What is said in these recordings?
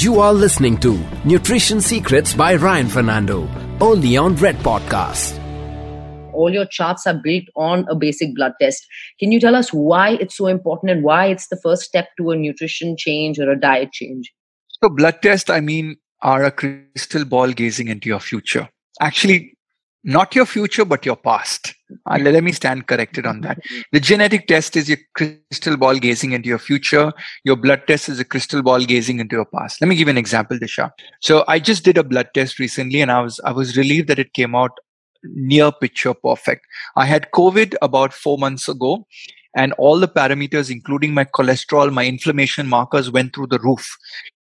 You are listening to Nutrition Secrets by Ryan Fernando, only on Red Podcast. All your charts are built on a basic blood test. Can you tell us why it's so important and why it's the first step to a nutrition change or a diet change? So, blood test, I mean, are a crystal ball gazing into your future. Actually, not your future, but your past. Uh, let me stand corrected on that. The genetic test is your crystal ball gazing into your future. Your blood test is a crystal ball gazing into your past. Let me give an example, Disha. So I just did a blood test recently, and I was I was relieved that it came out near picture perfect. I had COVID about four months ago, and all the parameters, including my cholesterol, my inflammation markers, went through the roof.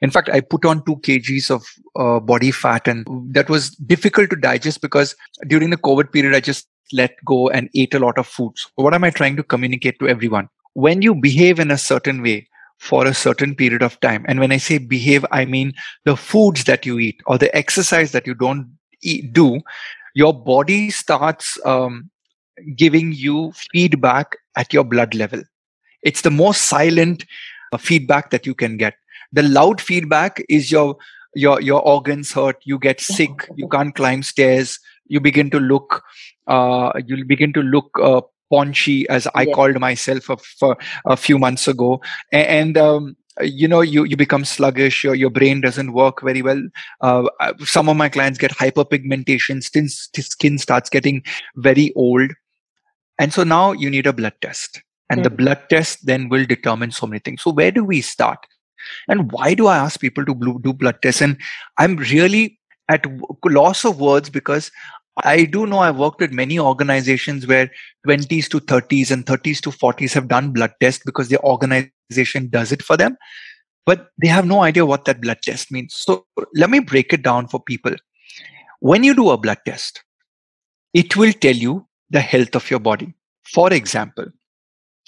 In fact, I put on two kgs of uh, body fat, and that was difficult to digest because during the COVID period, I just let go and ate a lot of foods. What am I trying to communicate to everyone? When you behave in a certain way for a certain period of time, and when I say behave, I mean the foods that you eat or the exercise that you don't eat, do, your body starts um, giving you feedback at your blood level. It's the most silent uh, feedback that you can get the loud feedback is your your your organs hurt you get sick you can't climb stairs you begin to look uh, you'll begin to look uh, paunchy as i yeah. called myself a, for a few months ago and, um, you know you, you become sluggish your, your brain doesn't work very well uh, some of my clients get hyperpigmentation skin, skin starts getting very old and so now you need a blood test and mm. the hmm. blood test then will determine so many things so where do we start and why do I ask people to do blood tests? And I'm really at loss of words because I do know I've worked with many organizations where 20s to 30s and 30s to 40s have done blood tests because their organization does it for them, but they have no idea what that blood test means. So let me break it down for people. When you do a blood test, it will tell you the health of your body. For example,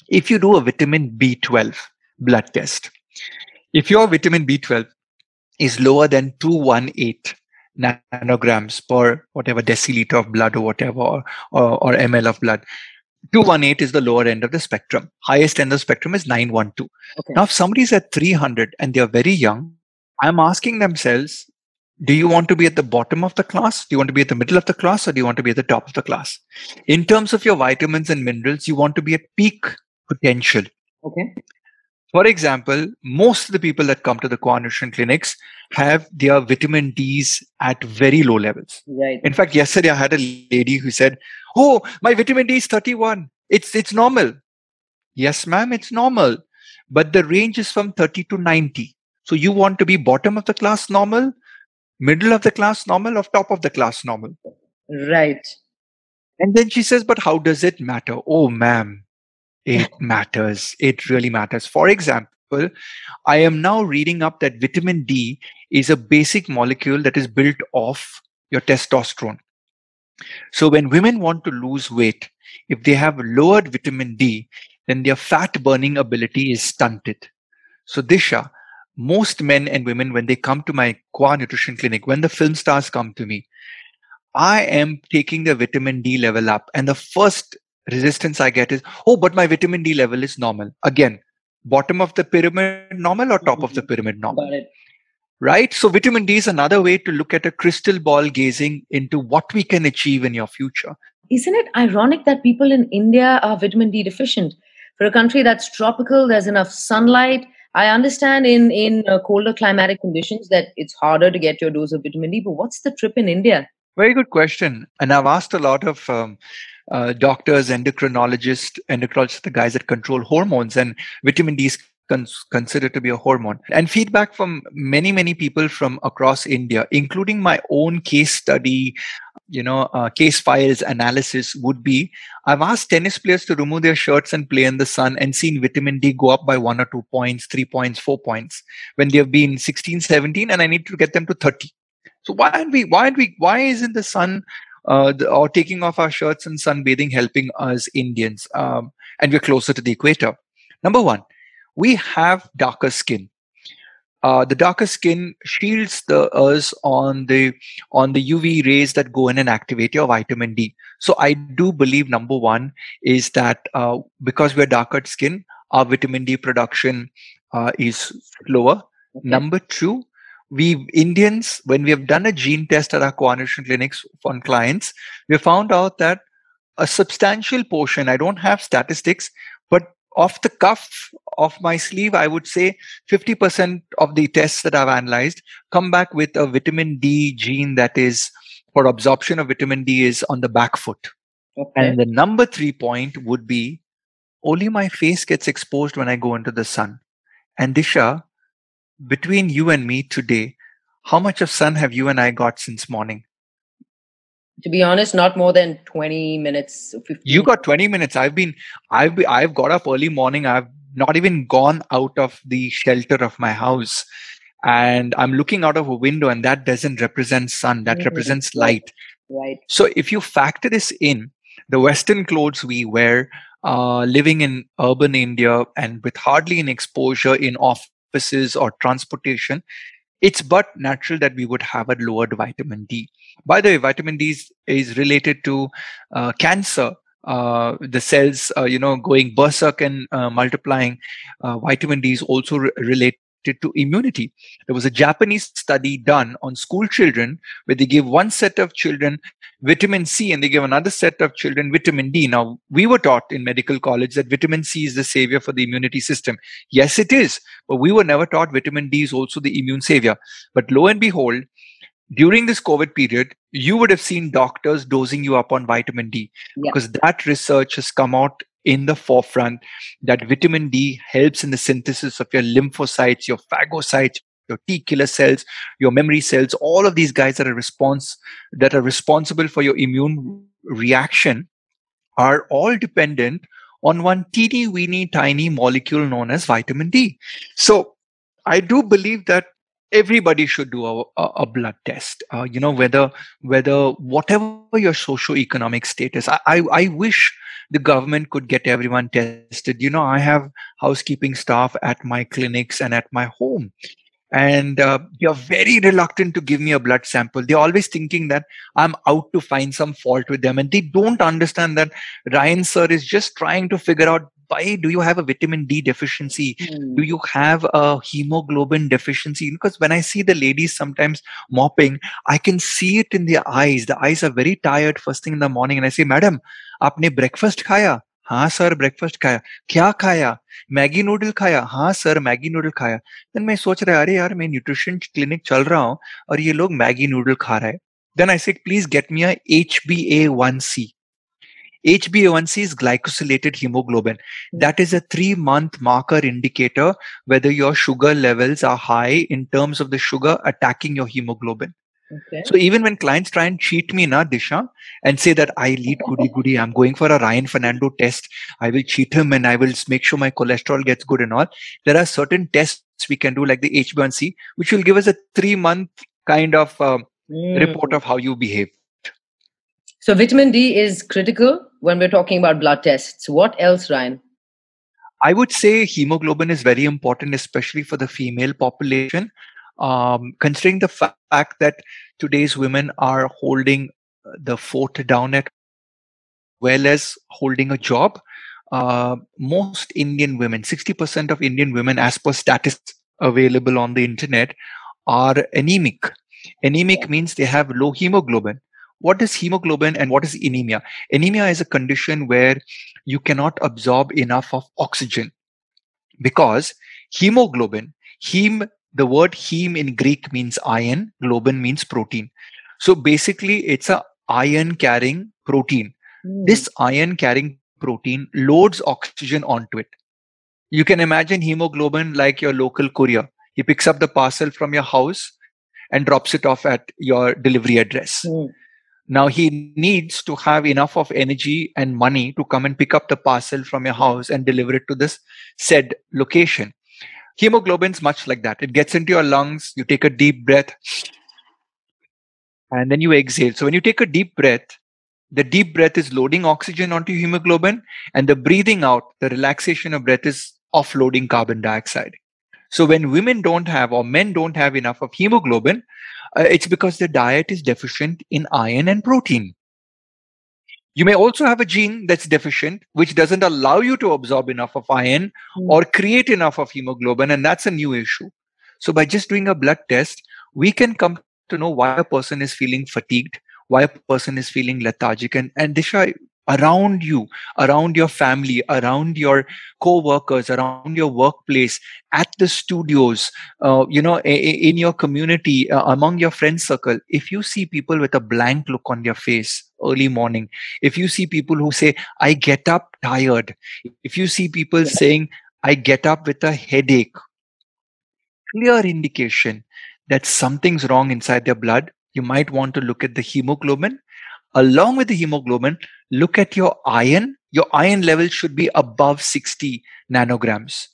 if you do a vitamin B12 blood test, if your vitamin B12 is lower than 218 nanograms per whatever deciliter of blood or whatever, or, or, or ml of blood, 218 is the lower end of the spectrum. Highest end of the spectrum is 912. Okay. Now, if somebody's at 300 and they're very young, I'm asking themselves, do you want to be at the bottom of the class? Do you want to be at the middle of the class? Or do you want to be at the top of the class? In terms of your vitamins and minerals, you want to be at peak potential. Okay. For example, most of the people that come to the Qua Nutrition clinics have their vitamin D's at very low levels. Right. In fact, yesterday I had a lady who said, "Oh, my vitamin D is 31. It's it's normal." Yes, ma'am, it's normal, but the range is from 30 to 90. So you want to be bottom of the class normal, middle of the class normal, or top of the class normal? Right. And then she says, "But how does it matter?" Oh, ma'am, it matters. It really matters. For example, I am now reading up that vitamin D is a basic molecule that is built off your testosterone. So when women want to lose weight, if they have lowered vitamin D, then their fat burning ability is stunted. So Disha, most men and women, when they come to my Qua Nutrition Clinic, when the film stars come to me, I am taking the vitamin D level up. And the first resistance I get is, oh, but my vitamin D level is normal. Again, bottom of the pyramid normal or top of the mm-hmm. pyramid normal? Right? So, vitamin D is another way to look at a crystal ball gazing into what we can achieve in your future. Isn't it ironic that people in India are vitamin D deficient? For a country that's tropical, there's enough sunlight. I understand in in uh, colder climatic conditions that it's harder to get your dose of vitamin D. But what's the trip in India? Very good question. And I've asked a lot of um, uh, doctors, endocrinologists, endocrinologists, the guys that control hormones, and vitamin D is cons- considered to be a hormone. And feedback from many, many people from across India, including my own case study, you know, uh, case files analysis would be I've asked tennis players to remove their shirts and play in the sun and seen vitamin D go up by one or two points, three points, four points when they've been 16, 17, and I need to get them to 30. So why aren't we, why aren't we, why isn't the sun uh, the, or taking off our shirts and sunbathing helping us Indians, um, and we're closer to the equator. Number one, we have darker skin. Uh, the darker skin shields the us on the on the UV rays that go in and activate your vitamin D. So I do believe number one is that uh, because we're darker skin, our vitamin D production uh, is lower. Okay. Number two, we Indians, when we have done a gene test at our Qua Nutrition clinics on clients, we found out that a substantial portion, I don't have statistics, but off the cuff of my sleeve, I would say 50% of the tests that I've analyzed come back with a vitamin D gene that is for absorption of vitamin D is on the back foot. Okay. And the number three point would be only my face gets exposed when I go into the sun. And Disha, between you and me today, how much of sun have you and I got since morning? To be honest, not more than 20 minutes. 15. You got 20 minutes. I've been, I've, been, I've got up early morning. I've not even gone out of the shelter of my house and i'm looking out of a window and that doesn't represent sun that mm-hmm. represents light right so if you factor this in the western clothes we wear uh, living in urban india and with hardly any exposure in offices or transportation it's but natural that we would have a lowered vitamin d by the way vitamin d is, is related to uh, cancer uh, the cells, uh, you know, going berserk and uh, multiplying. Uh, vitamin D is also re- related to immunity. There was a Japanese study done on school children where they give one set of children vitamin C and they give another set of children vitamin D. Now, we were taught in medical college that vitamin C is the savior for the immunity system. Yes, it is, but we were never taught vitamin D is also the immune savior. But lo and behold, during this COVID period, you would have seen doctors dosing you up on vitamin D yeah. because that research has come out in the forefront that vitamin D helps in the synthesis of your lymphocytes, your phagocytes, your T killer cells, your memory cells, all of these guys that are response that are responsible for your immune reaction are all dependent on one teeny weeny tiny molecule known as vitamin D. So I do believe that everybody should do a, a, blood test uh, you know whether whether whatever your socio-economic status I, I, I wish the government could get everyone tested. You know i have housekeeping staff at my clinics and at my home. And uh, they're very reluctant to give me a blood sample. They're always thinking that i'm out to find some fault with them. And they don't understand that ryan sir is just trying to figure out why do you have a vitamin D deficiency? Mm. Do you have a hemoglobin deficiency? Because when I see the ladies sometimes mopping, I can see it in their eyes. The eyes are very tired first thing in the morning. And I say, Madam, आपने breakfast खाया? हाँ sir breakfast खाया क्या खाया Maggi noodle खाया हाँ sir Maggi noodle खाया then मैं सोच रहा अरे यार मैं न्यूट्रिशन क्लिनिक चल रहा हूँ और ये लोग मैगी नूडल खा रहे हैं देन आई से please get me H B A one C HbA1c is glycosylated hemoglobin. That is a three month marker indicator whether your sugar levels are high in terms of the sugar attacking your hemoglobin. Okay. So even when clients try and cheat me, na Disha, and say that I lead goody goody, I'm going for a Ryan Fernando test. I will cheat him and I will make sure my cholesterol gets good and all. There are certain tests we can do, like the HbA1c, which will give us a three month kind of uh, mm. report of how you behave. So vitamin D is critical when we're talking about blood tests. What else, Ryan? I would say hemoglobin is very important, especially for the female population. Um, considering the fact that today's women are holding the fort down at well as holding a job, uh, most Indian women, 60% of Indian women, as per statistics available on the internet, are anemic. Anemic means they have low hemoglobin what is hemoglobin and what is anemia? Anemia is a condition where you cannot absorb enough of oxygen because hemoglobin, heme, the word heme in Greek means iron, globin means protein. So basically, it's a iron carrying protein. Mm. This iron carrying protein loads oxygen onto it. You can imagine hemoglobin like your local courier. He picks up the parcel from your house and drops it off at your delivery address. Mm. Now he needs to have enough of energy and money to come and pick up the parcel from your house and deliver it to this said location. Hemoglobin's much like that. It gets into your lungs, you take a deep breath, and then you exhale. So when you take a deep breath, the deep breath is loading oxygen onto hemoglobin, and the breathing out, the relaxation of breath is offloading carbon dioxide. So when women don't have or men don't have enough of hemoglobin, uh, it's because the diet is deficient in iron and protein. You may also have a gene that's deficient, which doesn't allow you to absorb enough of iron mm. or create enough of hemoglobin, and that's a new issue. So, by just doing a blood test, we can come to know why a person is feeling fatigued, why a person is feeling lethargic. And, and Disha, around you, around your family, around your co-workers, around your workplace, at the studios, uh, you know, in your community, uh, among your friend circle, if you see people with a blank look on their face early morning, if you see people who say, I get up tired, if you see people saying, I get up with a headache, clear indication that something's wrong inside their blood. You might want to look at the hemoglobin along with the hemoglobin, look at your iron. Your iron level should be above 60 nanograms.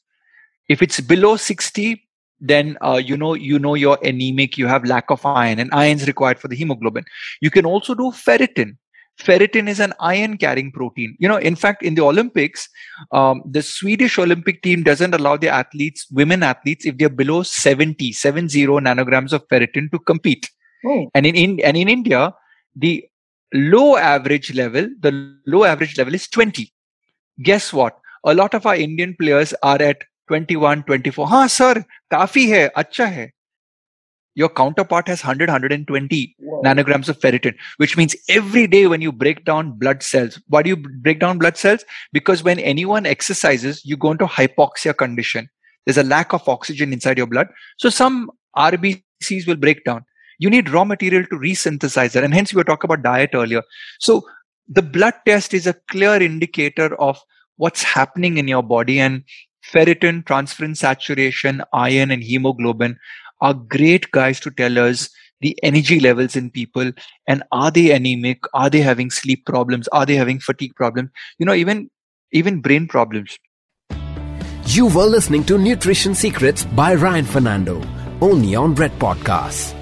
If it's below 60, then uh, you know you know you're anemic. You have lack of iron, and iron is required for the hemoglobin. You can also do ferritin. Ferritin is an iron carrying protein. You know, in fact, in the Olympics, um, the Swedish Olympic team doesn't allow their athletes, women athletes, if they're below 70, 70 nanograms of ferritin to compete. Oh. And in, in and in India, the low average level, the low average level is 20. Guess what? A lot of our Indian players are at 21, 24. Ha, sir, kafi hai, acha hai. Your counterpart has 100, 120 nanograms of ferritin, which means every day when you break down blood cells, why do you break down blood cells? Because when anyone exercises, you go into hypoxia condition. There's a lack of oxygen inside your blood. So some RBCs will break down you need raw material to resynthesize it. And hence we were talking about diet earlier. So the blood test is a clear indicator of what's happening in your body. And ferritin, transferrin saturation, iron and hemoglobin are great guys to tell us the energy levels in people. And are they anemic? Are they having sleep problems? Are they having fatigue problems? You know even even brain problems. You were listening to nutrition secrets by ryan fernando only on red podcasts